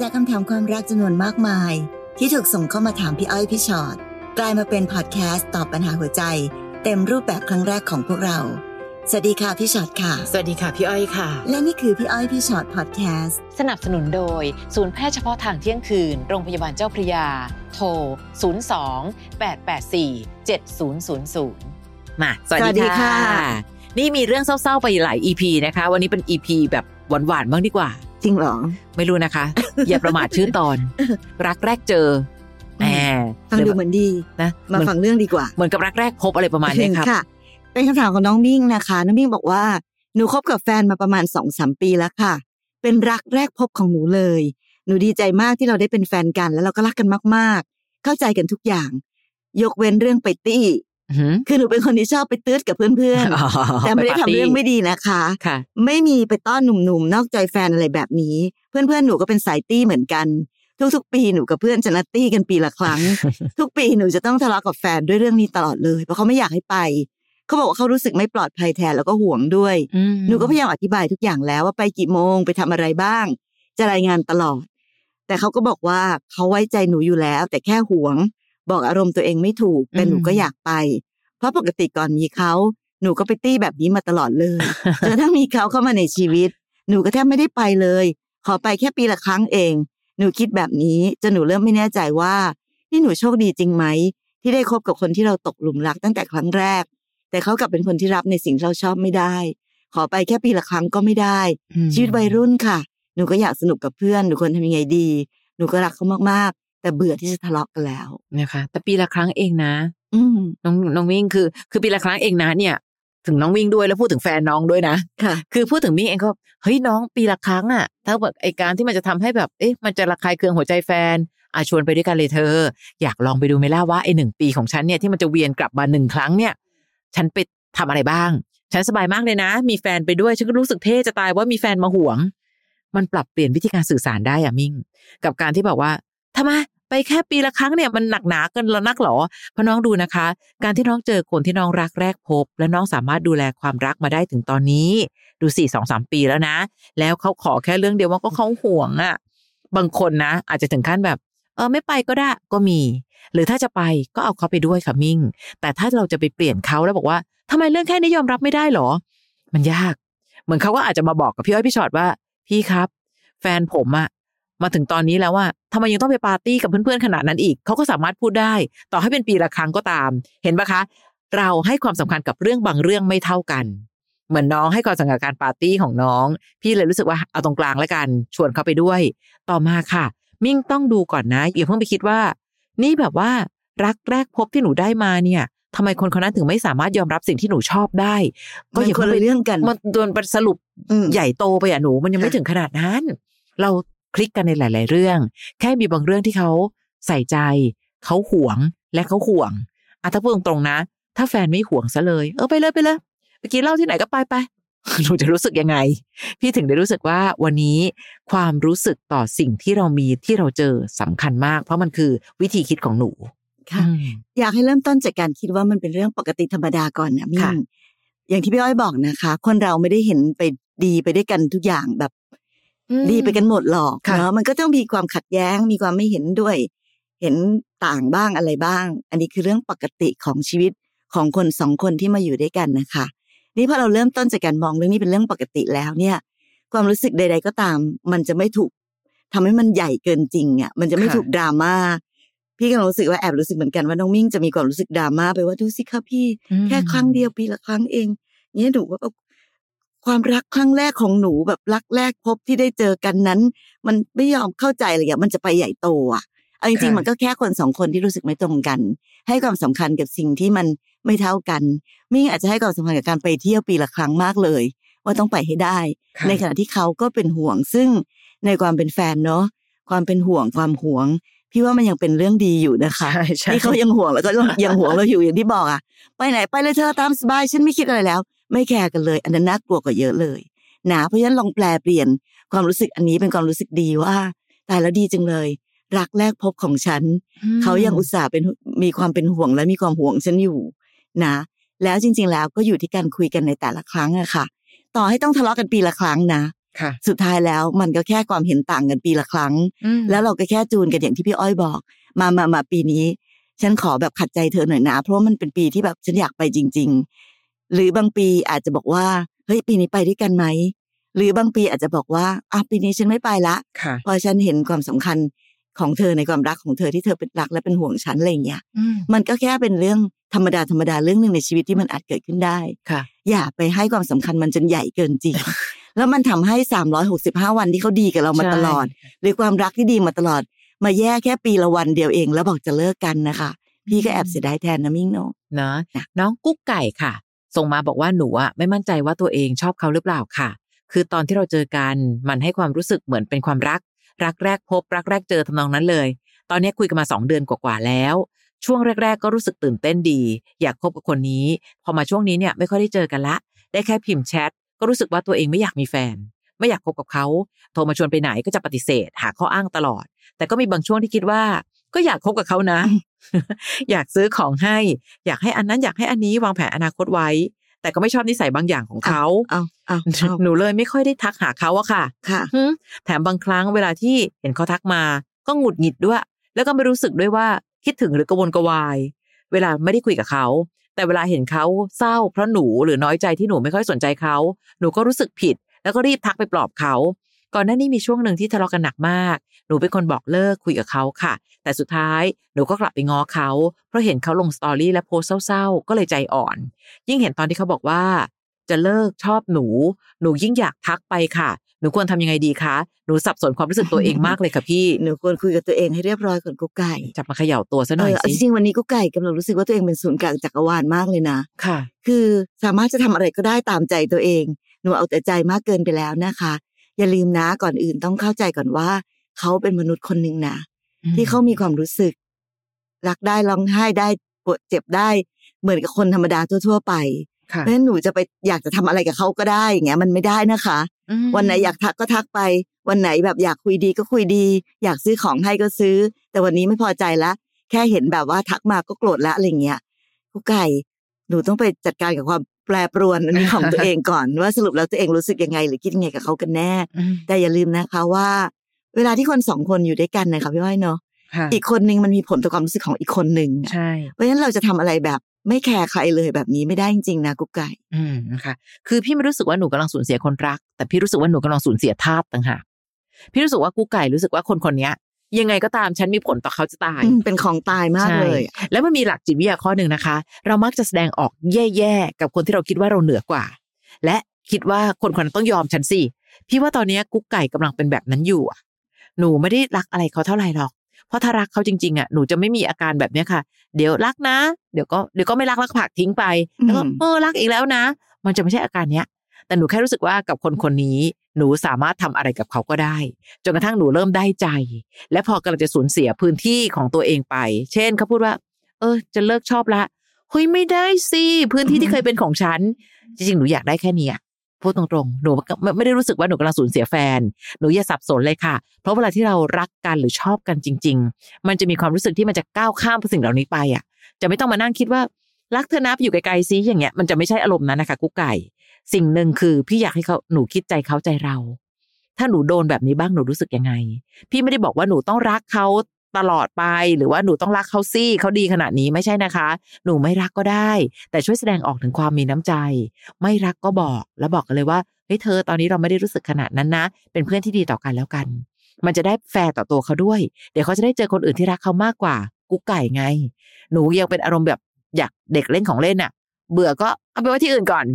จากคำถามความรักจำนวนมากมาย ที่ถูกส่งเข้ามาถามพี่อ้อยพี่ชอ็อตกลายมาเป็นพอดแคสต์ตอบปัญหาหัวใจ เต็มรูปแบบครั้งแรกของพวกเรา สวัสดีค่ะพี่ชอ็อตค่ะ สวัสดีค่ะพี่อ้อยค่ะ และนี่คือพี่อ้อยพี่ชอ็อตพอดแคสต์สนับสนุนโดย ศูนย์แพทย์เฉพาะทางเที่ยงคืน โรงพยาบาลเจ้าพระยา โทร 02 884 7000 มา สวัสสวัสดีดีค่ะค่ะ นี่มีเรื่องเศร้าๆไปหลาย EP นะคะ วันนี้เป็น EP แบบหวานๆบ้างดีกว่า จริงเหรอ ไม่รู้นะคะ อย่าประมาทชื่อตอน รักแรกเจอแหมฟังดูเหมือนดีนะมาเหมือนฟังเรื่องดีกว่า เหมือนกับรักแรกพบอะไรประมาณนี้ครับค่ะเป็นคำถามของน้องมิ่งนะคะ น้องมิ่งบอกว่าหนูคบกับแฟนมาประมาณสองสามปีแล้วค่ะ เป็นรักแรกพบของหนูเลย หนูดีใจมากที่เราได้เป็นแฟนกัน แล้วเราก็รักกันมากๆ เข้าใจกันทุกอย่าง ยกเว้นเรื่องไปตี้อื้อหือ คือหนูเป็นคนที่ชอบไปตืดกับเพื่อนอ๋อๆแต่ไม่ได้ปาทำตี้เรื่องไม่ดีนะคะค่ะ ไม่มีไปต้อนหนุ่มๆ นอกใจแฟนอะไรแบบนี้ เพื่อนๆ หนูก็เป็นสายตี้เหมือนกัน ทุกๆ ปีหนูกับเพื่อนจะนัดตี้กันปีละครั้ง ทุกปีหนูจะต้องทะเลาะกับแฟนด้วยเรื่องนี้ตลอดเลย เพราะเขาไม่อยากให้ไป เขาบอกว่าเขารู้สึกไม่ปลอดภัยแทนแล้วก็ห่วงด้วยอืมหนูก็พยายามอธิบายทุกอย่างแล้วว่าไปกี่โมงไปทำอะไรบ้าง จะรายงานตลอด แต่เขาก็บอกว่าเขาไว้ใจหนูอยู่แล้ว แต่แค่ห่วง บอกอารมณ์ตัวเองไม่ถูกแต่หนูก็อยากไป เพราะปกติก่อนมีเขาหนูก็ไปตี้แบบนี้มาตลอดเลยจนกระทั่งมีเขาเข้ามาในชีวิต หนูก็แทบไม่ได้ไปเลย ขอไปแค่ปีละครั้งเอง หนูคิดแบบนี้จนหนูเริ่มไม่แน่ใจว่านี่หนูโชคดีจริงไหมที่ได้คบกับคนที่เราตกหลุมรักตั้งแต่ครั้งแรก แต่เขากลับเป็นคนที่รับในสิ่งที่เราชอบไม่ได้ ขอไปแค่ปีละครั้งก็ไม่ได้อืมชีวิตวัยรุ่นค่ะ หนูก็อยากสนุกกับเพื่อนหนูควรทำยังไงดี หนูก็รักเขามากๆ แต่เบื่อที่จะทะเลาะกันแล้วนะคะแต่ปีละครั้งเองนะอืม น้องน้องวิ่งคือ คือปีละครั้งเองนะเนี่ย ถึงน้องวิ่งด้วยแล้วพูดถึงแฟนน้องด้วยนะค่ะ คือพูดถึงมิ่งเองก็เฮ้ยน้องปีละครั้งอะถ้าแบบไอการที่มันจะทำให้แบบเอ๊ะมันจะระคายเคืองหัวใจแฟนอาชวนไปด้วยกันเลยเธอ อยากลองไปดูไหมล่ะว่าไอหนึ่งปีของฉันเนี่ยที่มันจะเวียนกลับมาหนึ่งครั้งเนี่ย ฉันไปทำอะไรบ้าง ฉันสบายมากเลยนะ มีแฟนไปด้วยฉันก็รู้สึกเท่จะตายว่ามีแฟนมาห่วง มันปรับเปลี่ยนวิธีการสื่อสารได้อะมิ่ง กับการที่บอกว่าทำไม ไปแค่ปีละครั้งเนี่ยมันหนักหนาเกันแล้วนักหรอพราะน้องดูนะคะ การที่น้องเจอคนที่น้องรักแรกพบ และน้องสามารถดูแลความรักมาได้ถึงตอนนี้ ดูสี่สองสามปีแล้วนะ แล้วเขาขอแค่เรื่องเดียวว่าก็เขาห่วงอะ่ะบางคนนะ อาจจะถึงขั้นแบบ เออไม่ไปก็ได้ก็มี หรือถ้าจะไปก็เอาเขาไปด้วยค่ะมิ่ง แต่ถ้าเราจะไปเปลี่ยนเขาแล้วบอกว่าทำไมเรื่องแค่นี้ยอมรับไม่ได้หรอ มันยาก เหมือนเขาก็อาจจะมาบอกกับพี่อ้อยพี่ชอตว่า พี่ครับ แฟนผมอะ มาถึงตอนนี้แล้วว่าทำไมยังต้องไปปาร์ตี้กับเพื่อนๆขนาดนั้นอีกเขาก็สามารถพูดได้ ต่อให้เป็นปีละครั้งก็ตาม เห็นปะคะ เราให้ความสำคัญกับเรื่องบางเรื่องไม่เท่ากันเหมือนน้องให้ความสำคัญกับการปาร์ตี้ของน้อง พี่เลยรู้สึกว่าเอาตรงกลางแล้วกัน ชวนเขาไปด้วย ต่อมาค่ะ มิ่งต้องดูก่อนนะอย่าเพิ่งไปคิดว่า นี่แบบว่ารักแรกพบที่หนูได้มาเนี่ยทำไมคนคนนั้นถึงไม่สามารถยอมรับสิ่งที่หนูชอบได้ ก็อย่ามันคนเพิ่งละไปเรื่องกัน มันโดนสรุปอืมใหญ่โตไปอะหนู มันยังไม่ค่ะถึงขนาดนั้น เรา คลิกกันในหลาย ๆ เรื่อง แค่มีบางเรื่องที่เขาใส่ใจ เขาห่วงและเขาห่วงอะถ้าพูดตรงๆนะ ถ้าแฟนไม่ห่วงซะเลย เออไปเลยไปเลยไปกินเหล้าที่ไหนก็ไปไปหนูจะรู้สึกยังไง พี่ถึงได้รู้สึกว่าวันนี้ความรู้สึกต่อสิ่งที่เรามีที่เราเจอสำคัญมาก เพราะมันคือวิธีคิดของหนูค่ะอืมอยากให้เริ่มต้นจากการคิดว่ามันเป็นเรื่องปกติธรรมดาก่อนนะมิ่ค่ะงอย่างที่พี่อ้อยบอกนะคะ คนเราไม่ได้เห็นไปดีไปด้วยกันทุกอย่างแบบ ดีไปกันหมดหรอกค่ะเนาะมันก็ต้องมีความขัดแย้งมีความไม่เห็นด้วย เห็นต่างบ้างอะไรบ้าง อันนี้คือเรื่องปกติของชีวิตของคนสองคนที่มาอยู่ด้วยกันนะคะนี่พอเราเริ่มต้นจากการมองเรื่องนี้เป็นเรื่องปกติแล้วเนี่ย ความรู้สึกใด ๆ ก็ตาม มันจะไม่ถูกทำให้มันใหญ่เกินจริงอะมันจะไม่ค่ะถูกดราม่าพี่ก็รู้สึกว่าแอบรู้สึกเหมือนกันว่าน้องมิ่งจะมีความรู้สึกดราม่าไปว่าดูสิคะพี่ แค่ครั้งเดียวปีละครั้งเองเนี่ยหนูว่าแบบ ความรักครั้งแรกของหนูแบบรักแรกพบที่ได้เจอกันนั้น มันไม่ยอมเข้าใจเลยอะมันจะไปใหญ่โตอะเอาจริงๆค่ะมันก็แค่คนสองคนที่รู้สึกไม่ตรงกัน ให้ความสำคัญกับสิ่งที่มันไม่เท่ากันมิ่งอาจจะให้ความสำคัญกับการไปเที่ยวปีละครั้งมากเลย ว่าต้องไปให้ได้ค่ะในขณะที่เขาก็เป็นห่วงซึ่งในความเป็นแฟนเนาะความเป็นห่วงความห่วง พี่ว่ามันยังเป็นเรื่องดีอยู่นะคะใช่ใช่ที่เขายังห่วงแล้วก็ยังห่วงเราอยู่อย่างที่บอกอะไปไหนไปเลยเธอตามสบายฉันไม่คิดอะไรแล้ว ไม่แคร์กันเลย อันนั้นน่ากลัวกว่าเยอะเลยนะเพราะฉะนั้นลองแปลเปลี่ยนความรู้สึกอันนี้เป็นความรู้สึกดีว่าตายแล้วดีจังเลย รักแรกพบของฉัน เขายังอุตส่าห์เป็นมีความเป็นห่วงและมีความห่วงฉันอยู่ นะ แล้วจริง ๆ แล้วก็อยู่ที่การคุยกันในแต่ละครั้งอะค่ะ ต่อให้ต้องทะเลาะกันปีละครั้งนะค่ะสุดท้ายแล้วมันก็แค่ความเห็นต่างกันปีละครั้ง แล้วเราก็แค่จูนกันอย่างที่พี่อ้อยบอก มามามาปีนี้ ฉันขอแบบขัดใจเธอหน่อยนะ เพราะว่ามันเป็นปีที่แบบฉันอยากไปจริงๆ หรือบางปีอาจจะบอกว่าเฮ้ยปีนี้ไปด้วยกันไหมหรือบางปีอาจจะบอกว่าอะปีนี้ฉันไม่ไปละค่ะเพราะฉันเห็นความสำคัญของเธอในความรักของเธอที่เธอเป็นรักและเป็นห่วงฉันอะไรอย่างเงี้ยอืมมันก็แค่เป็นเรื่องธรรมดาธรรมดาเรื่องหนึ่งในชีวิตที่มันอาจเกิดขึ้นได้ค่ะ อย่าไปให้ความสำคัญมันจนใหญ่เกินจริง แล้วมันทำให้365วันที่เขาดีกับเรามาตลอด หรือความรักที่ดีมาตลอด มาแย่แค่ปีละวันเดียวเองแล้วบอกจะเลิกกันนะคะ พี่ก็แอบเสียดายแทนนะมิ่งเนาะเนาะนะน้องกุ๊กไก่ค่ะ ส่งมาบอกว่าหนูอะไม่มั่นใจว่าตัวเองชอบเขาหรือเปล่าค่ะ คือตอนที่เราเจอกันมันให้ความรู้สึกเหมือนเป็นความรัก รักแรกพบ รักแรกเจอทำนองนั้นเลย ตอนนี้คุยกันมาสองเดือนกว่าๆแล้ว ช่วงแรก ๆ ก็รู้สึกตื่นเต้นดี อยากคบกับคนนี้ พอมาช่วงนี้เนี่ยไม่ค่อยได้เจอกันละ ได้แค่พิมพ์แชทก็รู้สึกว่าตัวเองไม่อยากมีแฟน ไม่อยากคบกับเขา โทรมาชวนไปไหนก็จะปฏิเสธ หาข้ออ้างตลอด แต่ก็มีบางช่วงที่คิดว่า ก็อยากคบกับเขานะ อยากซื้อของให้ อยากให้อันนั้นอยากให้อันนี้วางแผนอนาคตไว้ แต่ก็ไม่ชอบนิสัยบางอย่างของเขาเอาเอาเอาหนูเลยไม่ค่อยได้ทักหาเขาอะค่ะค่ะหึแถมบางครั้งเวลาที่เห็นเขาทักมา ก็หงุดหงิดด้วย แล้วก็ไม่รู้สึกด้วยว่าคิดถึงหรือกระวนกระวาย เวลาไม่ได้คุยกับเขาแต่เวลาเห็นเขาเศร้าเพราะหนูหรือน้อยใจที่หนูไม่ค่อยสนใจเขาหนูก็รู้สึกผิด แล้วก็รีบทักไปปลอบเขา ก่อนหน้านี้มีช่วงหนึ่งที่ทะเลาะกันหนักมากห นูเป็นคนบอกเลิกคุยกับเขาค่ะ แต่สุดท้ายหนูก็กลับไปง้อเขาเพราะเห็นเขาลงสตอรี่และโพสต์เศร้าๆ ก็เลยใจอ่อน ยิ่งเห็นตอนที่เขาบอกว่า จะเลิกชอบหนู หนูยิ่งอยากทักไปค่ะ หนูควรทำยังไงดีคะหนูสับสนความรู้สึกตัวเองมากเลยค่ะพี่หนูควรคุยกับตัวเองให้เรียบร้อยก่อนกุ๊กไก่จับมาเขย่าตัวซะหเอน่อยอเอาสิจริงๆวันนี้กุ๊กไก่กำลังรู้สึกว่าตัวเองเป็นศูนย์กลางจักรวาลมากเลยนะค่ะ คือสามารถจะทำอะไรก็ได้ตามใจตัวเองหนูเอาแต่ใจมากเกินไปแล้วนะคะ อย่าลืมนะก่อนอื่นต้องเข้าใจก่อนว่า เขาเป็นมนุษย์คนหนึ่งนะที่เขามีความรู้สึก รักได้ร้องไห้ได้ปวดเจ็บได้ เหมือนกับคนธรรมดาทั่ว ๆ ไปค่ะเพราะฉะนั้นหนูจะไปอยากจะทำอะไรกับเขาก็ได้อย่างเงี้ยมันไม่ได้นะคะอืมวันไหนอยากทักก็ทักไป วันไหนแบบอยากคุยดีก็คุยดี อยากซื้อของให้ก็ซื้อ แต่วันนี้ไม่พอใจละ แค่เห็นแบบว่าทักมาก็โกรธละอะไรเงี้ยกุ๊กไก่หนูต้องไปจัดการกับความแปรปรวนอันนี้ของตัวเองก่อนว่าสรุปแล้วตัวเองรู้สึกยังไง หรือคิดยังไงกับเขากันแน่อืมแต่อย่าลืมนะคะว่า เวลาที่คนสองคนอยู่ด้วยกันนะคะพี่อ้อยเนาะค่ะอีกคนนึงมันมีผลต่อความรู้สึกของอีกคนหนึ่งอะใช่เพราะฉะนั้นเราจะทำอะไรแบบไม่แคร์ใครเลยแบบนี้ไม่ได้จริงๆนะกุ๊กไก่ อืมนะคะคือพี่ไม่รู้สึกว่าหนูกำลังสูญเสียคนรัก แต่พี่รู้สึกว่าหนูกำลังสูญเสียทาสต่างหากพี่รู้สึกว่ากูไก่รู้สึกว่าคนคนเนี้ยยังไงก็ตามฉันมีผลต่อเขาจะตายอืมเป็นของตายมากเลยใช่แล้วมันมีหลักจิตวิทยาข้อหนึ่งนะคะ เรามักจะแสดงออกแย่ๆกับคนที่เราคิดว่าเราเหนือกว่า และคิดว่าคนคนนั้นต้องยอมฉันสิพี่ว่าตอนเนี้ยกุ๊กไก่กำลังเป็นแบบนั้นอยู่อะ หนูไม่ได้รักอะไรเขาเท่าไหร่หรอก เพราะถ้ารักเขาจริงๆอะหนูจะไม่มีอาการแบบเนี้ยค่ะ เดี๋ยวรักนะ เดี๋ยวก็เดี๋ยวก็ไม่รักรักผลักทิ้งไปแล้วก็อืมเออรักอีกแล้วนะ มันจะไม่ใช่อาการเนี้ย แต่หนูแค่รู้สึกว่ากับคนคนนี้ หนูสามารถทำอะไรกับเขาก็ได้ จนกระทั่งหนูเริ่มได้ใจ และพอกำลังจะสูญเสียพื้นที่ของตัวเองไป เช่นเขาพูดว่า เออ จะเลิกชอบละเฮ้ยไม่ได้สิพื้นที่ที่เคยเป็นของฉัน จริงๆหนูอยากได้แค่เนี้ย พูดตรงๆ หนูไม่ได้รู้สึกว่าหนูกำลังสูญเสียแฟน หนูอย่าสับสนเลยค่ะ เพราะเวลาที่เรารักกันหรือชอบกันจริง ๆ มันจะมีความรู้สึกที่มันจะก้าวข้ามสิ่งเหล่านี้ไปอะ จะไม่ต้องมานั่งคิดว่ารักเธอนะอยู่ไกลๆซิอย่างเงี้ย มันจะไม่ใช่อารมณ์นั้นนะคะกุ๊กไก่ สิ่งหนึ่งคือพี่อยากให้เขาหนูคิดใจเขาใจเรา ถ้าหนูโดนแบบนี้บ้างหนูรู้สึกยังไง พี่ไม่ได้บอกว่าหนูต้องรักเขา ตลอดไป หรือว่าหนูต้องรักเขาซี่เขาดีขนาดนี้ไม่ใช่นะคะ หนูไม่รักก็ได้ แต่ช่วยแสดงออกถึงความมีน้ำใจ ไม่รักก็บอกแล้วบอกกันเลยว่าเฮ้ยเธอตอนนี้เราไม่ได้รู้สึกขนาดนั้นนะ เป็นเพื่อนที่ดีต่อกันแล้วกัน มันจะได้แฟร์ต่อตัวเขาด้วย เดี๋ยวเขาจะได้เจอคนอื่นที่รักเขามากกว่า กุ๊กไก่ไง หนูยังเป็นอารมณ์แบบอยากเด็กเล่นของเล่นอะเบื่อก็เอาไปไว้ที่อื่นก่อน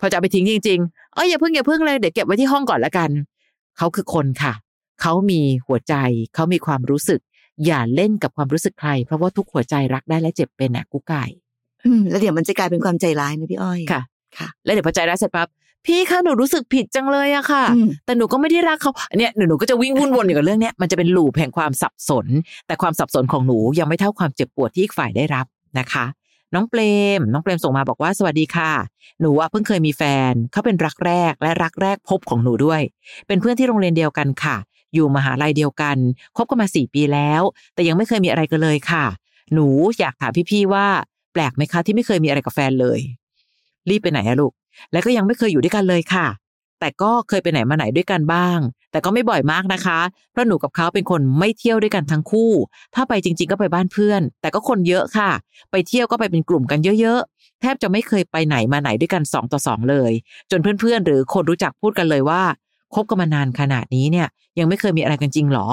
พอจะไปทิ้งจริงๆเอ้ยอย่าเพิ่งอย่าเพิ่งเลยเดี๋ยวเก็บไว้ที่ห้องก่อนละกัน เขาคือคนค่ะ เขามีหัวใจ เขามีความรู้สึก อย่าเล่นกับความรู้สึกใคร เพราะว่าทุกหัวใจรักได้และเจ็บเป็นอะกุ๊กไก่อืมแล้วเดี๋ยวมันจะกลายเป็นความใจร้ายนะพี่อ้อยค่ะ ค่ะ แล้วเดี๋ยวพอใจร้ายเสร็จปั๊บพี่คะหนูรู้สึกผิดจังเลยอะค่ะอืมแต่หนูก็ไม่ได้รักเขาอันเนี้ยหนูหนูก็จะวิ่งวุ่นวนอยู่กับเรื่องเนี้ยมันจะเป็นลูปแห่งความสับสน แต่ความสับสนของหนูยังไม่เท่าความเจ็บปวดที่อีกฝ่ายได้รับนะคะ น้องเปรมน้องเปรมส่งมาบอกว่าสวัสดีค่ะ หนูว่าเพิ่งเคยมีแฟนเขาเป็นรักแรกและรักแรกพบของหนูด้วย เป็นเพื่อนที่โรงเรียนเดียวกันค่ะ อยู่มหาลัยเดียวกันคบกันมาสี่ปีแล้ว แต่ยังไม่เคยมีอะไรกันเลยค่ะ หนูอยากถามพี่ๆว่า แปลกไหมคะที่ไม่เคยมีอะไรกับแฟนเลย รีบไปไหนอะลูก แล้วก็ยังไม่เคยอยู่ด้วยกันเลยค่ะ แต่ก็เคยไปไหนมาไหนด้วยกันบ้าง แต่ก็ไม่บ่อยมากนะคะ เพราะหนูกับเขาเป็นคนไม่เที่ยวด้วยกันทั้งคู่ ถ้าไปจริง ๆ ก็ไปบ้านเพื่อน แต่ก็คนเยอะค่ะ ไปเที่ยวก็ไปเป็นกลุ่มกันเยอะๆแทบจะไม่เคยไปไหนมาไหนด้วยกันสองต่อสองเลย จนเพื่อนๆ หรือคนรู้จักพูดกันเลยว่า คบกันมานานขนาดนี้เนี่ย ยังไม่เคยมีอะไรกันจริงหรอ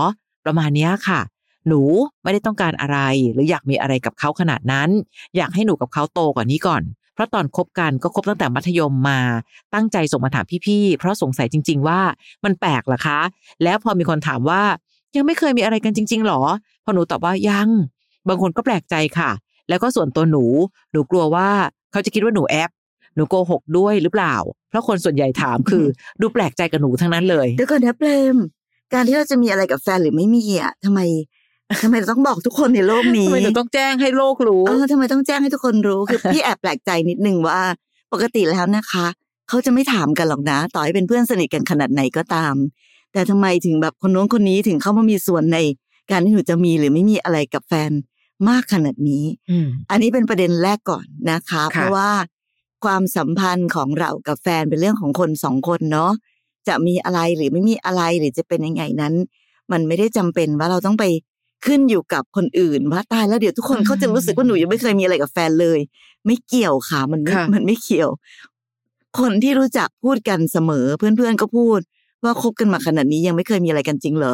ประมาณนี้ค่ะ หนูไม่ได้ต้องการอะไรหรืออยากมีอะไรกับเขาขนาดนั้น อยากให้หนูกับเขาโตกว่านี้ก่อน เพราะตอนคบกันก็คบตั้งแต่มัธยมมา ตั้งใจส่งมาถามพี่ๆ เพราะสงสัยจริง ๆ ว่ามันแปลกหรอคะ แล้วพอมีคนถามว่า ยังไม่เคยมีอะไรกันจริง ๆ หรอ พอหนูตอบว่ายัง บางคนก็แปลกใจค่ะ แล้วก็ส่วนตัวหนู หนูกลัวว่าเขาจะคิดว่าหนูแอบ หนูโกหกด้วยหรือเปล่า เพราะคนส่วนใหญ่ถามคือ ดูแปลกใจกับหนูทั้งนั้นเลยเดี๋ยวก่อนนะเปรมการที่เราจะมีอะไรกับแฟนหรือไม่มีอะทำไมทำไมเราต้องบอกทุกคนในโลกนี้ทำไมหนูต้องแจ้งให้โลกรู้เออทำไมต้องแจ้งให้ทุกคนรู้คือพี่แอบแปลกใจนิดนึงว่า ปกติแล้วนะคะ เขาจะไม่ถามกันหรอกนะ ต่อให้เป็นเพื่อนสนิทกันขนาดไหนก็ตาม แต่ทำไมถึงแบบคนโน้นคนนี้ถึงเข้ามามีส่วนใน การที่หนูจะมีหรือไม่มีอะไรกับแฟนมากขนาดนี้อืมอันนี้เป็นประเด็นแรกก่อนนะคะค่ะเพราะว่า ความสัมพันธ์ของเรากับแฟนเป็นเรื่องของคนสองคนเนาะจะมีอะไรหรือไม่มีอะไรหรือจะเป็นยังไงนั้น มันไม่ได้จำเป็นว่าเราต้องไปขึ้นอยู่กับคนอื่นว่าตายแล้วเดี๋ยวทุกคนเขาจะรู้สึกว่าหนูยังไม่เคยมีอะไรกับแฟนเลย ไม่เกี่ยวค่ะ มันไม่ค่ะมันไม่เกี่ยว คนที่รู้จักพูดกันเสมอเพื่อนๆก็พูด ว่าคบกันมาขนาดนี้ยังไม่เคยมีอะไรกันจริงเหรอ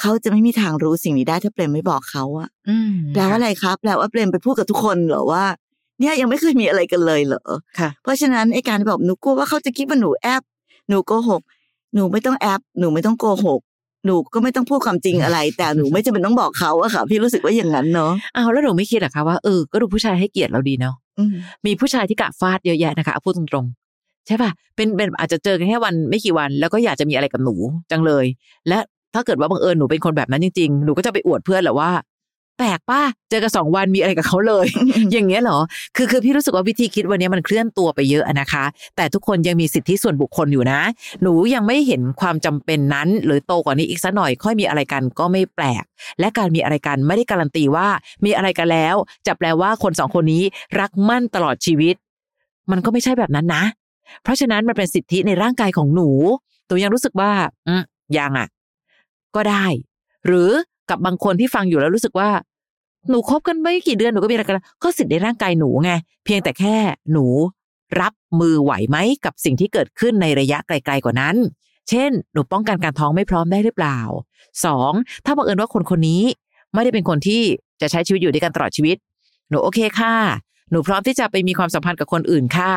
เขาจะไม่มีทางรู้สิ่งนี้ได้ถ้าเปรมไม่บอกเขาอะอืมแปลว่าอะไรครับแปลว่าเปรมไปพูดกับทุกคนเหรอว่า เนี่ยยังไม่เคยมีอะไรกันเลยเหรอค่ะ เพราะฉะนั้นไอ้การที่บอกหนูกลัวว่าเขาจะคิดว่าหนูแอบหนูโกหก หนูไม่ต้องแอบหนูไม่ต้องโกหกหนูก็ไม่ต้องพูดความจริงอะไร แต่หนูไม่จำเป็นต้องบอกเขาอะค่ะ พี่รู้สึกว่าอย่างนั้นเนาะอ้าวแล้วหนูไม่คิดเหรอคะว่าเออก็ดูผู้ชายให้เกียรติเราดีเนาะอืมมีผู้ชายที่กะฟาดเยอะแยะนะคะเอาพูดตรงๆ ใช่ป่ะเป็นเป็นอาจจะเจอกันแค่วันไม่กี่วัน แล้วก็อยากจะมีอะไรกับหนูจังเลย และถ้าเกิดว่าบังเอิญหนูเป็นคนแบบนั้นจริงๆ หนูก็จะไปอวดเพื่อนแหละว่า แปลกป้าเจอกันสองวันมีอะไรกับเขาเลย อย่างเงี้ยเหรอ คือคือพี่รู้สึกว่าวิธีคิดวันนี้มันเคลื่อนตัวไปเยอะอะนะคะ แต่ทุกคนยังมีสิทธิส่วนบุคคลอยู่นะ หนูยังไม่เห็นความจำเป็นนั้น หรือโตกว่านี้อีกสักหน่อยค่อยมีอะไรกันก็ไม่แปลก และการมีอะไรกันไม่ได้การันตีว่า มีอะไรกันแล้ว จะแปลว่าคนสองคนนี้รักมั่นตลอดชีวิต มันก็ไม่ใช่แบบนั้นนะ เพราะฉะนั้นมันเป็นสิทธิในร่างกายของหนูหนูยังรู้สึกว่า อืมยังอะ ก็ได้ หรือ กับบางคนที่ฟังอยู่แล้วรู้สึกว่า หนูคบกันไม่กี่เดือนหนูก็มีอะไรกันแล้วก็สิทธิในร่างกายหนูไงเพียงแต่แค่หนูรับมือไหวไหมกับสิ่งที่เกิดขึ้นในระยะไกล ๆกว่านั้น เช่น หนูป้องกันการท้องไม่พร้อมได้หรือเปล่าสองถ้าบังเอิญว่าคนคนนี้ ไม่ได้เป็นคนที่จะใช้ชีวิตอยู่ด้วยกันตลอดชีวิต หนูโอเคค่ะ หนูพร้อมที่จะไปมีความสัมพันธ์กับคนอื่นค่ะ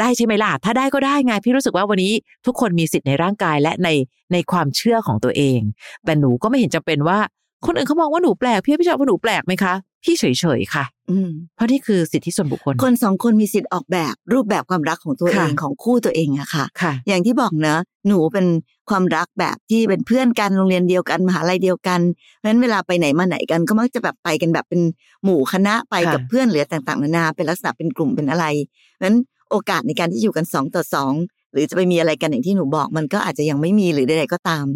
ได้ใช่ไหมล่ะ ถ้าได้ก็ได้ไง พี่รู้สึกว่าวันนี้ทุกคนมีสิทธิ์ในร่างกายและในในความเชื่อของตัวเอง แต่หนูก็ไม่เห็นจำเป็นว่า คนอื่นเขามองว่าหนูแปลก พี่พี่ชอบว่าหนูแปลกไหมคะ พี่เฉยๆค่ะ อืมเพราะนี่คือสิทธิส่วนบุคคล คนสองคนมีสิทธิ์ออกแบบรูปแบบความรักของตัวเองค่ะของคู่ตัวเองอะค่ะค่ะ อย่างที่บอกเนอะหนูเป็นความรักแบบที่เป็นเพื่อนกันโรงเรียนเดียวกันมหาลัยเดียวกัน เพราะฉะนั้นเวลาไปไหนมาไหนกันก็มักจะแบบไปกันแบบเป็นหมู่คณะไปค่ะกับเพื่อนหรือต่างๆนานาเป็นลักษณะเป็นกลุ่มเป็นอะไรเพราะฉะนั้น โอกาสในการที่อยู่กันสองต่อสองหรือจะไปมีอะไรกันอย่างที่หนูบอก มันก็อาจจะยังไม่มีหรือใดๆก็ตาม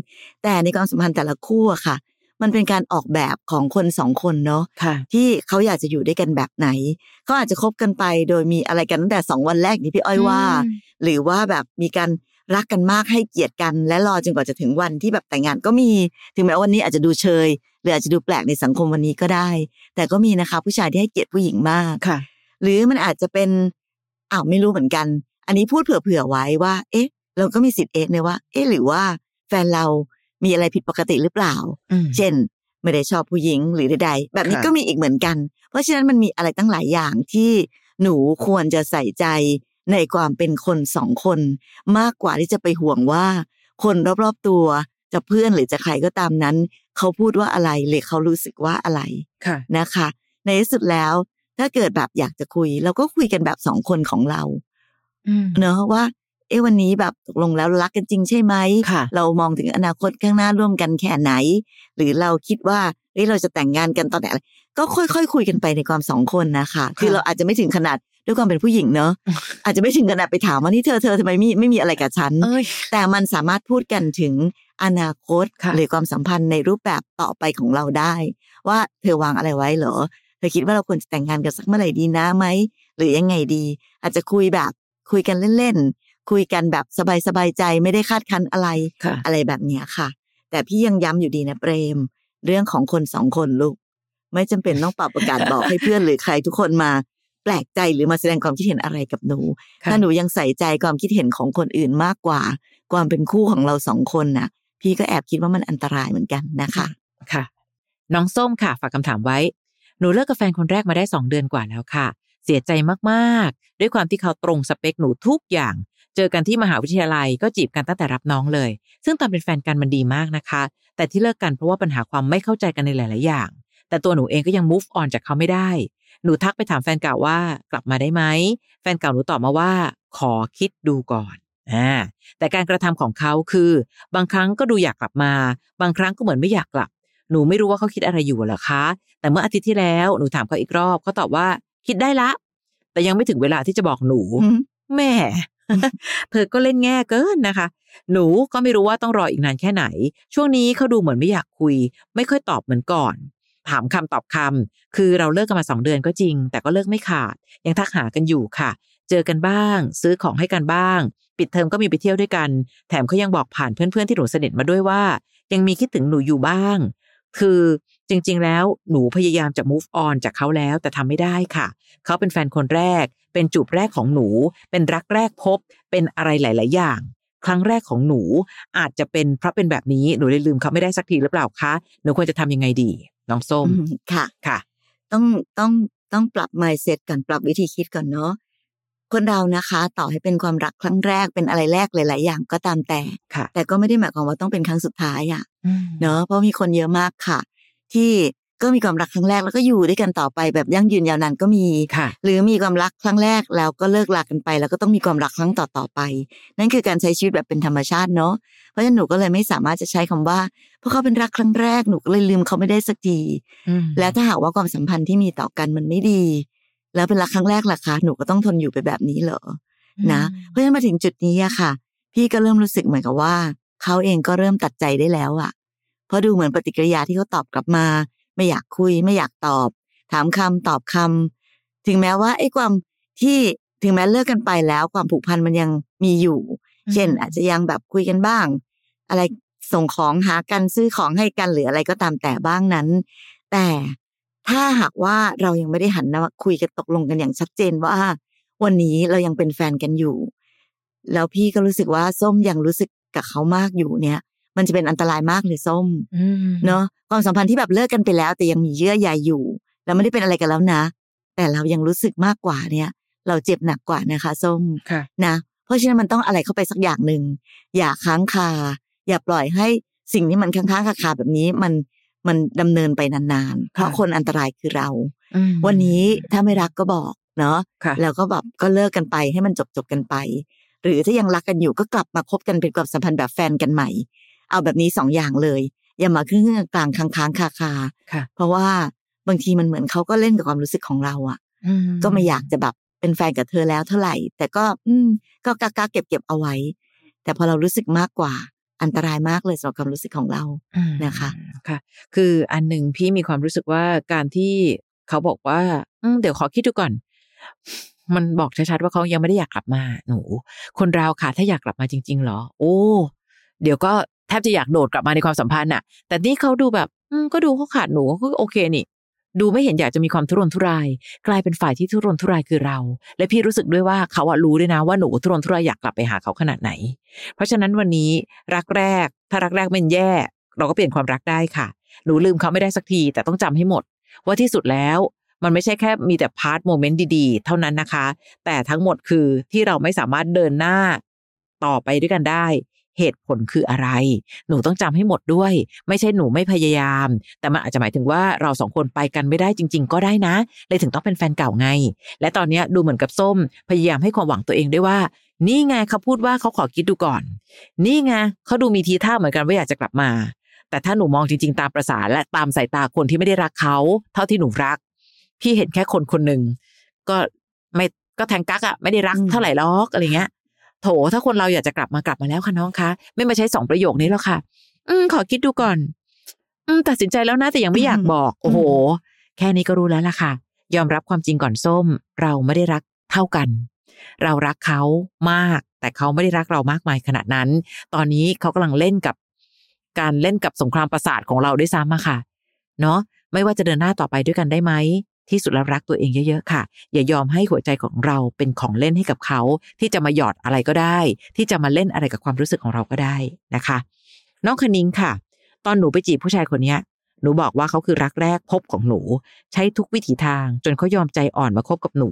แต่ในความสัมพันธ์แต่ละคู่อะค่ะ มันเป็นการออกแบบของคนสองคนเนาะค่ะที่เขาอยากจะอยู่ด้วยกันแบบไหนเขาอาจจะคบกันไป โดยมีอะไรกันตั้งแต่สองวันแรกนี่พี่อ้อยว่า หรือว่าแบบมีการรักกันมากให้เกียรติกัน และรอจนกว่าจะถึงวันที่แบบแต่งงานก็มี ถึงแม้วันนี้อาจจะดูเชยหรืออาจจะดูแปลกในสังคมวันนี้ก็ได้ แต่ก็มีนะคะ ผู้ชายที่ให้เกียรติผู้หญิงมากค่ะ หรือมันอาจจะเป็น อ้าวไม่รู้เหมือนกัน อันนี้พูดเผื่อๆไว้ว่า เอ๊ะ เราก็มีสิทธิ์เอ๊ะเนี่ยว่า เอ๊ะหรือว่า แฟนเรามีอะไรผิดปกติหรือเปล่าอืมเช่น ไม่ได้ชอบผู้หญิงหรือใดๆแบบนี้ค่ะก็มีอีกเหมือนกัน เพราะฉะนั้นมันมีอะไรตั้งหลายอย่างที่หนูควรจะใส่ใจในความเป็นคนสองคน มากกว่าที่จะไปห่วงว่า คนรอบๆตัวจะเพื่อนหรือจะใครก็ตามนั้น เขาพูดว่าอะไรหรือเขารู้สึกว่าอะไรค่ะนะคะ ในที่สุดแล้ว ถ้าเกิดแบบอยากจะคุย เราก็คุยกันแบบสองคนของเราอืมเนอะว่า เอ๊ะวันนี้แบบตกลงแล้วรักกันจริงใช่ไหมค่ะเรามองถึงอนาคตข้างหน้าร่วมกันแค่ไหน หรือเราคิดว่าเฮ้ยเราจะแต่งงานกันตอนไหนอะไรก็ค่อยๆคุยกันไปในความสองคนนะคะคือเราอาจจะไม่ถึงขนาดด้วยความเป็นผู้หญิงเนอะอาจจะไม่ถึงขนาดไปถามว่านี่เธอเธอทำไมไม่ไม่มีอะไรกับฉันเอ้ยแต่มันสามารถพูดกันถึงอนาคตค่ะหรือความสัมพันธ์ในรูปแบบต่อไปของเราได้ ว่าเธอวางอะไรไว้เหรอเธอคิดว่าเราควรจะแต่งงานกันสักเมื่อไหร่ดีนะไหมหรือยังไงดี อาจจะคุยแบบคุยกันเล่นคุยกันแบบสบายๆใจไม่ได้คาดคันอะไรค่ะอะไรแบบเนี้ยค่ะ แต่พี่ยังย้ำอยู่ดีนะเปรม เรื่องของคนสองคนลูก ไม่จำเป็นต้องเป่าประกาศบอกให้เพื่อนหรือใครทุกคนมาแปลกใจหรือมาแสดงความคิดเห็นอะไรกับหนูค่ะถ้าหนูยังใส่ใจความคิดเห็นของคนอื่นมากกว่า ความเป็นคู่ของเราสองคนน่ะ พี่ก็แอบคิดว่ามันอันตรายเหมือนกันนะคะค่ะ น้องส้มค่ะ ฝากคำถามไว้ หนูเลิกกับแฟนคนแรกมาได้สองเดือนกว่าแล้วค่ะ เสียใจมากๆ ด้วยความที่เขาตรงสเปคหนูทุกอย่าง เจอกันที่มหาวิทยาลัยก็จีบกันตั้งแต่รับน้องเลย ซึ่งตอนเป็นแฟนกันมันดีมากนะคะ แต่ที่เลิกกันเพราะว่าปัญหาความไม่เข้าใจกันในหลาย ๆ อย่าง แต่ตัวหนูเองก็ยัง move on จากเขาไม่ได้ หนูทักไปถามแฟนเก่าว่ากลับมาได้ไหม แฟนเก่าหนูตอบมาว่า ขอคิดดูก่อนอ่าแต่การกระทำของเขาคือ บางครั้งก็ดูอยากกลับมา บางครั้งก็เหมือนไม่อยากกลับ หนูไม่รู้ว่าเขาคิดอะไรอยู่หรอคะ แต่เมื่ออาทิตย์ที่แล้วหนูถามเขาอีกรอบเขาตอบว่า คิดได้ละ แต่ยังไม่ถึงเวลาที่จะบอกหนูอืมแม่เธอก็เล่นแง่เกินนะคะ หนูก็ไม่รู้ว่าต้องรออีกนานแค่ไหน ช่วงนี้เขาดูเหมือนไม่อยากคุย ไม่ค่อยตอบเหมือนก่อน ถามคำตอบคำคือเราเลิกกันมาสองเดือนก็จริง แต่ก็เลิกไม่ขาด ยังทักหากันอยู่ค่ะ เจอกันบ้าง ซื้อของให้กันบ้าง ปิดเทอมก็มีไปเที่ยวด้วยกัน แถมเขายังบอกผ่านเพื่อนๆที่หนูสนิทมาด้วยว่า ยังมีคิดถึงหนูอยู่บ้าง คือ จริงๆ แล้วหนูพยายามจะ move on จากเขาแล้วแต่ทำไม่ได้ค่ะ เขาเป็นแฟนคนแรก เป็นจูบแรกของหนู เป็นรักแรกพบ เป็นอะไรหลาย ๆ อย่าง ครั้งแรกของหนูอาจจะเป็นเพราะเป็นแบบนี้หนูเลยลืมเขาไม่ได้สักทีหรือเปล่าคะหนูควรจะทำยังไงดี น้องส้มอืมค่ะค่ะ ต้องต้องต้องปรับ mindset ก่อนปรับวิธีคิดก่อนเนาะคนเรานะคะ ต่อให้เป็นความรักครั้งแรกเป็นอะไรแรกหลาย ๆ อย่างก็ตามแต่ค่ะแต่ก็ไม่ได้หมายความว่าต้องเป็นครั้งสุดท้ายอะอืมเนาะเพราะมีคนเยอะมากค่ะ ที่ก็มีความรักครั้งแรกแล้วก็อยู่ด้วยกันต่อไปแบบยั่งยืนยาวนานก็มีค่ะหรือมีความรักครั้งแรกแล้วก็เลิกลากันไป แล้วก็ต้องมีความรักครั้งต่อต่อๆไป นั่นคือการใช้ชีวิตแบบเป็นธรรมชาติเนาะเพราะฉะนั้นหนูก็เลยไม่สามารถจะใช้คำว่าเพราะเขาเป็นรักครั้งแรกหนูก็เลยลืมเขาไม่ได้สักทีอืมแล้วถ้าหากว่าความสัมพันธ์ที่มีต่อกันมันไม่ดี แล้วเป็นรักครั้งแรกล่ะคะหนูก็ต้องทนอยู่ไปแบบนี้เหรอนะ เพราะฉะนั้นมาถึงจุดนี้อะค่ะ พี่ก็เริ่มรู้สึกเหมือนกับว่า เขาเองก็เริ่มตัดใจได้แล้วอะ เพราะดูเหมือนปฏิกิริยาที่เขาตอบกลับมา ไม่อยากคุย ไม่อยากตอบ ถามคำตอบคำถึงแม้ว่าไอ้ความที่ถึงแม้เลิกกันไปแล้วความผูกพันมันยังมีอยู่ เช่น อาจจะยังแบบคุยกันบ้าง อะไรส่งของหากันซื้อของให้กันหรืออะไรก็ตามแต่บ้างนั้น แต่ถ้าหากว่าเรายังไม่ได้หันมาคุยกันตกลงกันอย่างชัดเจนว่า วันนี้เรายังเป็นแฟนกันอยู่ แล้วพี่ก็รู้สึกว่าส้มยังรู้สึกกับเขามากอยู่เนี่ย มันจะเป็นอันตรายมากเลยส้มอืมเนาะความสัมพันธ์ที่แบบเลิกกันไปแล้ว แต่ยังมีเยื่อใยอยู่ แล้วไม่ได้เป็นอะไรกันแล้วนะ แต่เรายังรู้สึกมากกว่าเนี่ย เราเจ็บหนักกว่านะคะส้มค่ะนะเพราะฉะนั้นมันต้องอะไรเข้าไปสักอย่างหนึ่งอย่าค้างคา อย่าปล่อยให้สิ่งที่มันค้างๆคาๆแบบนี้มันมันดำเนินไปนานๆ เพราะค่ะคนอันตรายคือเราอืมวันนี้ถ้าไม่รักก็บอกเนาะค่ะแล้วก็แบบก็เลิกกันไปให้มันจบจบๆกันไป หรือถ้ายังรักกันอยู่ก็กลับมาคบกันเป็นความสัมพันธ์แบบแฟนกันใหม่ เอาแบบนี้สองอย่างเลย อย่ามาครึ่งๆกลางๆค้างๆคาคาๆค่ะเพราะว่าบางทีมันเหมือนเขาก็เล่นกับความรู้สึกของเราอะอืมก็ไม่อยากจะแบบเป็นแฟนกับเธอแล้วเท่าไหร่ แต่ก็ อืม ก็กล้าๆเก็บเก็บเอาไว้ แต่พอเรารู้สึกมากกว่า อันตรายมากเลยสำหรับความรู้สึกของเราอืมนะคะค่ะ คืออันหนึ่งพี่มีความรู้สึกว่าการที่เขาบอกว่า อืมเดี๋ยวขอคิดดูก่อน มันบอกชัดๆว่าเขายังไม่ได้อยากกลับมาหนู คนเราค่ะถ้าอยากกลับมาจริงๆเหรอ โอ้ เดี๋ยวก็แทบจะอยากโดดกลับมาในความสัมพันธ์น่ะ แต่นี่เขาดูแบบอืมก็ดูเขาขาดหนูก็โอเคนี่ ดูไม่เห็นอยากจะมีความทุรนทุราย กลายเป็นฝ่ายที่ทุรนทุรายคือเรา และพี่รู้สึกด้วยว่าเขาอะรู้ด้วยนะว่าหนูทุรนทุรายอยากกลับไปหาเขาขนาดไหน เพราะฉะนั้นวันนี้รักแรก ถ้ารักแรกเป็นแย่ เราก็เปลี่ยนความรักได้ค่ะ หนูลืมเขาไม่ได้สักที แต่ต้องจำให้หมด ว่าที่สุดแล้วมันไม่ใช่แค่มีแต่ part moment ดีๆ เท่านั้นนะคะ แต่ทั้งหมดคือที่เราไม่สามารถเดินหน้าต่อไปด้วยกันได้ เหตุผลคืออะไร หนูต้องจำให้หมดด้วย ไม่ใช่หนูไม่พยายาม แต่มันอาจจะหมายถึงว่าเราสองคนไปกันไม่ได้จริง ๆ ก็ได้นะ เลยถึงต้องเป็นแฟนเก่าไง และตอนนี้ดูเหมือนกับส้ม พยายามให้ความหวังตัวเองด้วยว่า นี่ไงเขาพูดว่าเขาขอคิดดูก่อน นี่ไงเขาดูมีทีท่าเหมือนกันว่าอยากจะกลับมา แต่ถ้าหนูมองจริง ๆ ตามประสาและตามสายตาคนที่ไม่ได้รักเขาเท่าที่หนูรัก พี่เห็นแค่คนคนหนึ่งก็ไม่ก็แทงกักอะไม่ได้รักเท่าไหร่ล็อกอะไรเงี้ย โถถ้าคนเราอยากจะกลับมากลับมาแล้วค่ะน้องคะไม่มาใช้สองประโยคนี้แล้วค่ะ อืม ขอคิดดูก่อน อืม ตัดสินใจแล้วนะแต่ยังไม่อยากบอก โอ้โห แค่นี้ก็รู้แล้วล่ะค่ะ ยอมรับความจริงก่อนส้ม เราไม่ได้รักเท่ากัน เรารักเขามาก แต่เขาไม่ได้รักเรามากมายขนาดนั้น ตอนนี้เขากำลังเล่นกับ การเล่นกับสงครามประสาทของเราด้วยซ้ำอะค่ะ เนาะไม่ว่าจะเดินหน้าต่อไปด้วยกันได้ไหม ที่สุดแล้วรักตัวเองเยอะๆค่ะ อย่ายอมให้หัวใจของเราเป็นของเล่นให้กับเขา ที่จะมาหยอดอะไรก็ได้ ที่จะมาเล่นอะไรกับความรู้สึกของเราก็ได้นะคะ น้องคณิงค่ะ ตอนหนูไปจีบผู้ชายคนนี้หนูบอกว่าเขาคือรักแรกพบของหนู ใช้ทุกวิถีทาง จนเขายอมใจอ่อนมาคบกับหนู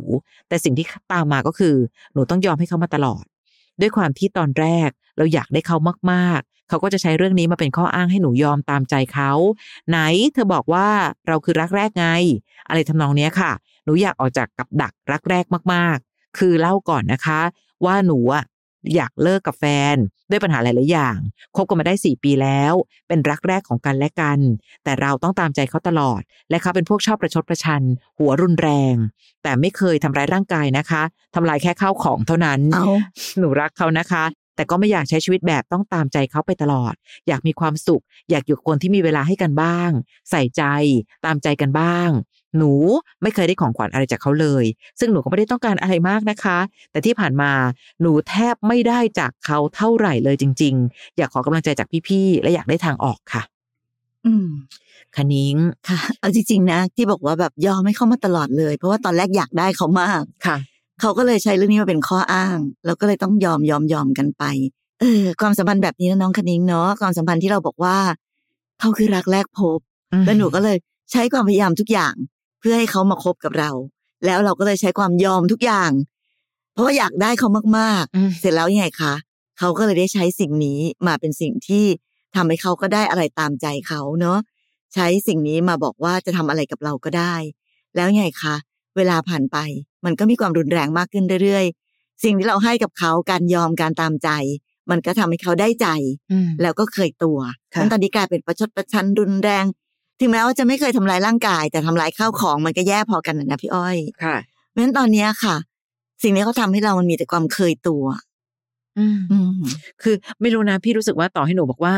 แต่สิ่งที่ตามมาก็คือ หนูต้องยอมให้เขามาตลอด ด้วยความที่ตอนแรกเราอยากได้เขามากๆ เขาก็จะใช้เรื่องนี้มาเป็นข้ออ้างให้หนูยอมตามใจเขา ไหนเธอบอกว่าเราคือรักแรกไง อะไรทำนองเนี้ยค่ะ หนูอยากออกจากกับดักรักแรกมากๆ คือเล่าก่อนนะคะ ว่าหนูอะอยากเลิกกับแฟน ด้วยปัญหาหลาย ๆ อย่าง คบกันมาได้ 4 ปีแล้ว เป็นรักแรกของกันและกัน แต่เราต้องตามใจเขาตลอด และเขาเป็นพวกชอบประชดประชัน หัวรุนแรง แต่ไม่เคยทำร้ายร่างกายนะคะทำลายแค่ข้าวของเท่านั้นเอาหนูรักเขานะคะ แต่ก็ไม่อยากใช้ชีวิตแบบต้องตามใจเขาไปตลอด อยากมีความสุข อยากอยู่กับคนที่มีเวลาให้กันบ้าง ใส่ใจ ตามใจกันบ้าง หนูไม่เคยได้ของขวัญอะไรจากเขาเลย ซึ่งหนูก็ไม่ได้ต้องการอะไรมากนะคะ แต่ที่ผ่านมาหนูแทบไม่ได้จากเขาเท่าไหร่เลยจริง ๆ อยากขอกำลังใจจากพี่ๆและอยากได้ทางออกค่ะ อืมคณิงค่ะ เอาจริงๆนะ ที่บอกว่าแบบยอมให้เขามาตลอดเลย เพราะว่าตอนแรกอยากได้เขามากค่ะ เขาก็เลยใช้เรื่องนี้มาเป็นข้ออ้าง แล้วก็เลยต้องยอมยอมยอมกันไป เออ ความสัมพันธ์แบบนี้นะน้องคณิงเนาะความสัมพันธ์ที่เราบอกว่าเขาคือรักแรกพบแล้วหนูก็เลยใช้ความพยายามทุกอย่าง เพื่อให้เขามาคบกับเรา แล้วเราก็เลยใช้ความยอมทุกอย่าง เพราะว่าอยากได้เขามากอืมๆเสร็จแล้วยังไงคะเขาก็เลยได้ใช้สิ่งนี้มาเป็นสิ่งที่ทำให้เขาก็ได้อะไรตามใจเขาเนาะใช้สิ่งนี้มาบอกว่าจะทำอะไรกับเราก็ได้ แล้วยังไงคะ เวลาผ่านไป มันก็มีความรุนแรงมากขึ้นเรื่อยๆ สิ่งที่เราให้กับเขาการยอมการตามใจ มันก็ทำให้เขาได้ใจอืมแล้วก็เคยตัวค่ะนั้นตอนนี้กลายเป็นประชดประชันรุนแรง ถึงแม้ว่าจะไม่เคยทำลายร่างกาย แต่ทำลายข้าวของมันก็แย่พอกันนะนะพี่อ้อยค่ะเพราะฉะนั้นตอนเนี้ยค่ะ สิ่งนี้เขาทำให้เรามันมีแต่ความเคยตัวอืมอืมคือไม่รู้นะพี่รู้สึกว่าต่อให้หนูบอกว่า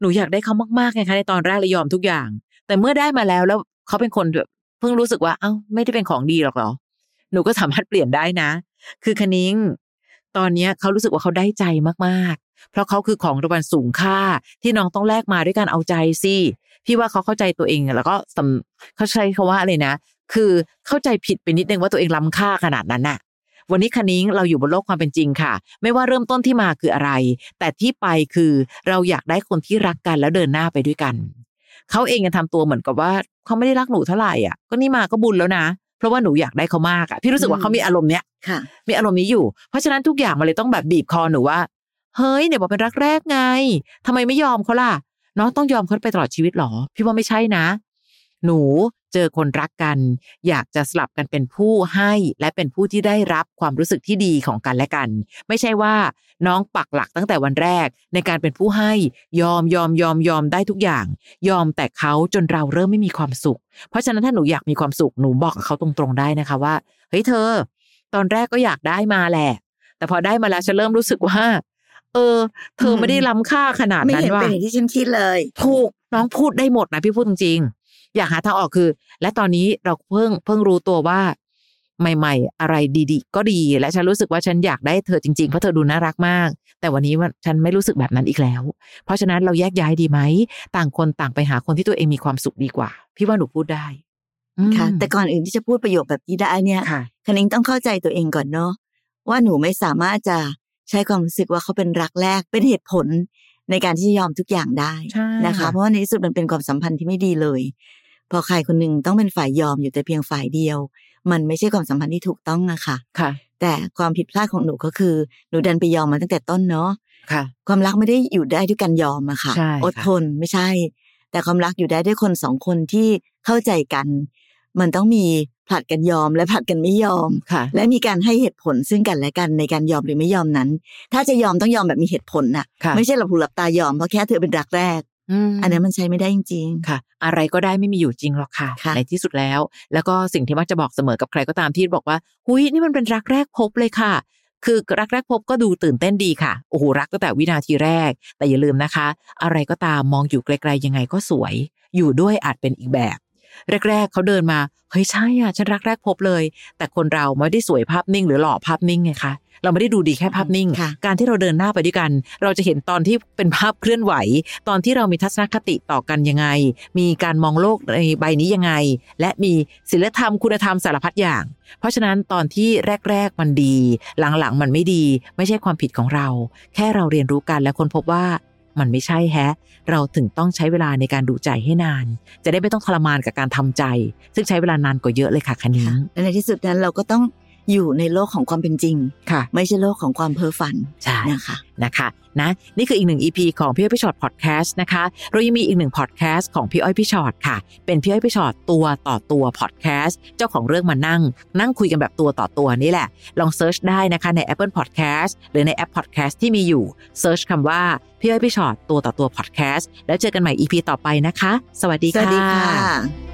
หนูอยากได้เขามากๆไงคะในตอนแรกเลยยอมทุกอย่าง แต่เมื่อได้มาแล้วแล้วเขาเป็นคนแบบเพิ่งรู้สึกว่าเอ้าไม่ได้เป็นของดีหรอกเหรอ หนูก็สามารถเปลี่ยนได้นะ คือคณิ้งตอนนี้เขารู้สึกว่าเขาได้ใจมากๆ เพราะเขาคือของรางวัลสูงค่าที่น้องต้องแลกมาด้วยการเอาใจสิพี่ว่าเขาเข้าใจตัวเองแล้วก็สำเขาใช้คาว่าอะไรนะ คือเข้าใจผิดไปนิดนึงว่าตัวเองล้ำค่าขนาดนั้นน่ะ วันนี้คณิ้งเราอยู่บนโลกความเป็นจริงค่ะ ไม่ว่าเริ่มต้นที่มาคืออะไร แต่ที่ไปคือเราอยากได้คนที่รักกันแล้วเดินหน้าไปด้วยกันเขาเองยังทำตัวเหมือนกับว่า เขาไม่ได้รักหนูเท่าไหร่อะก็นี่มาก็บุญแล้วนะ เพราะว่าหนูอยากได้เขามากอะพี่รู้สึกว่าเขามีอารมณ์เนี้ยค่ะมีอารมณ์นี้อยู่ เพราะฉะนั้นทุกอย่างมันเลยต้องแบบบีบคอหนูว่าเฮ้ยเนี่ยบอกเป็นรักแรกไงทำไมไม่ยอมเขาล่ะน้องต้องยอมเขาไปตลอดชีวิตหรอ พี่ว่าไม่ใช่นะ หนู เจอคนรักกัน อยากจะสลับกันเป็นผู้ให้และเป็นผู้ที่ได้รับความรู้สึกที่ดีของกันและกัน ไม่ใช่ว่าน้องปักหลักตั้งแต่วันแรก ในการเป็นผู้ให้ยอมยอมยอมยอมได้ทุกอย่าง ยอมแต่เขาจนเราเริ่มไม่มีความสุข เพราะฉะนั้นถ้าหนูอยากมีความสุขหนูบอกกับเขาตรงๆได้นะคะว่าเฮ้ยเธอ ตอนแรกก็อยากได้มาแหละ แต่พอได้มาแล้วฉันเริ่มรู้สึกว่า เออ เธอไม่ได้ล้ำค่าขนาดไม่นั้นเห็นว่าเป็นอย่างที่ฉันคิดเลย ถูกน้องพูดได้หมดนะพี่พูดจริงๆ อยากหาทางออกคือ และตอนนี้เราเพิ่งเพิ่งรู้ตัวว่า ใหม่ ๆ อะไรดีๆ ก็ดี และฉันรู้สึกว่าฉันอยากได้เธอจริงๆ เพราะเธอดูน่ารักมาก แต่วันนี้ว่าฉันไม่รู้สึกแบบนั้นอีกแล้ว เพราะฉะนั้นเราแยกย้ายดีไหม ต่างคนต่างไปหาคนที่ตัวเองมีความสุขดีกว่า พี่ว่าหนูพูดได้อืมค่ะ แต่ก่อนอื่นที่จะพูดประโยคแบบนี้ได้เนี่ยค่ะคณิงต้องเข้าใจตัวเองก่อนเนาะว่าหนูไม่สามารถจะใช้ความรู้สึกว่าเขาเป็นรักแรกเป็นเหตุผลในการที่จะยอมทุกอย่างได้ใช่นะคะค่ะเพราะว่าในที่สุดมันเป็นความสัมพันธ์ที่ไม่ดีเลย พอใครคนหนึ่งต้องเป็นฝ่ายยอมอยู่แต่เพียงฝ่ายเดียว มันไม่ใช่ความสัมพันธ์ที่ถูกต้องอะค่ะ ค่ะ แต่ความผิดพลาดของหนูก็คือ หนูดันไปยอมมาตั้งแต่ต้นเนาะค่ะ ความรักไม่ได้อยู่ได้ด้วยการยอมอะค่ะใช่ค่ะอดทนไม่ใช่ แต่ความรักอยู่ได้ด้วยคนสองคนที่เข้าใจกัน มันต้องมีผลัดกันยอมและผลัดกันไม่ยอมค่ะ และมีการให้เหตุผลซึ่งกันและกันในการยอมหรือไม่ยอมนั้น ถ้าจะยอมต้องยอมแบบมีเหตุผลน่ะค่ะไม่ใช่หลับหูหลับตายอมเพราะแค่เธอเป็นรักแรกม อันนั้นมันใช้ไม่ได้จริงค่ะ อะไรก็ได้ไม่มีอยู่จริงหรอกค่ะค่ะในที่สุดแล้ว แล้วก็สิ่งที่มักจะบอกเสมอกับใครก็ตามที่บอกว่าหุยนี่มันเป็นรักแรกพบเลยค่ะ คือรักแรกพบก็ดูตื่นเต้นดีค่ะโอ้โหรักตั้งแต่วินาทีแรก แต่อย่าลืมนะคะ อะไรก็ตามมองอยู่ไกลๆยังไงก็สวย อยู่ด้วยอาจเป็นอีกแบบ แรก ๆเขาเดินมาเฮ้ยใช่อะฉันรักแรกพบเลย แต่คนเราไม่ได้สวยภาพนิ่ง หรือหล่อภาพนิ่งไงคะเราไม่ได้ดูดีแค่ภาพนิ่งค่ะการที่เราเดินหน้าไปด้วยกัน เราจะเห็นตอนที่เป็นภาพเคลื่อนไหว ตอนที่เรามีทัศนคติต่อกันยังไง มีการมองโลกในใบนี้ยังไง และมีศีลธรรมคุณธรรมสารพัดอย่าง เพราะฉะนั้นตอนที่แรก ๆ มันดี หลังๆ มันไม่ดี ไม่ใช่ความผิดของเรา แค่เราเรียนรู้กันและคนพบว่า มันไม่ใช่แฮะ เราถึงต้องใช้เวลาในการดูใจให้นาน จะได้ไม่ต้องทรมานกับการทำใจ ซึ่งใช้เวลานานกว่าเยอะเลยค่ะคันนี้และในที่สุดนั้นเราก็ต้อง อยู่ในโลกของความเป็นจริงค่ะ ไม่ใช่โลกของความเพ้อฝันใช่นะคะนะคะนะนี่คืออีกหนึ่ง EP ของพี่อ้อยพี่ฉอดพอดแคสต์นะคะเรายังมีอีกหนึ่งพอดแคสต์ของพี่อ้อยพี่ฉอดค่ะ เป็นพี่อ้อยพี่ฉอดตัวต่อตัวพอดแคสต์เจ้าของเรื่องมานั่ง นั่งคุยกันแบบตัวต่อตัวนี่แหละ ลอง search ได้นะคะใน Apple Podcast หรือในแอป Podcast ที่มีอยู่ search คำว่าพี่อ้อยพี่ฉอดตัวต่อตัวพอดแคสต์แล้วเจอกันใหม่ EP ต่อไปนะคะ สวัสดีสวัสดีค่ะ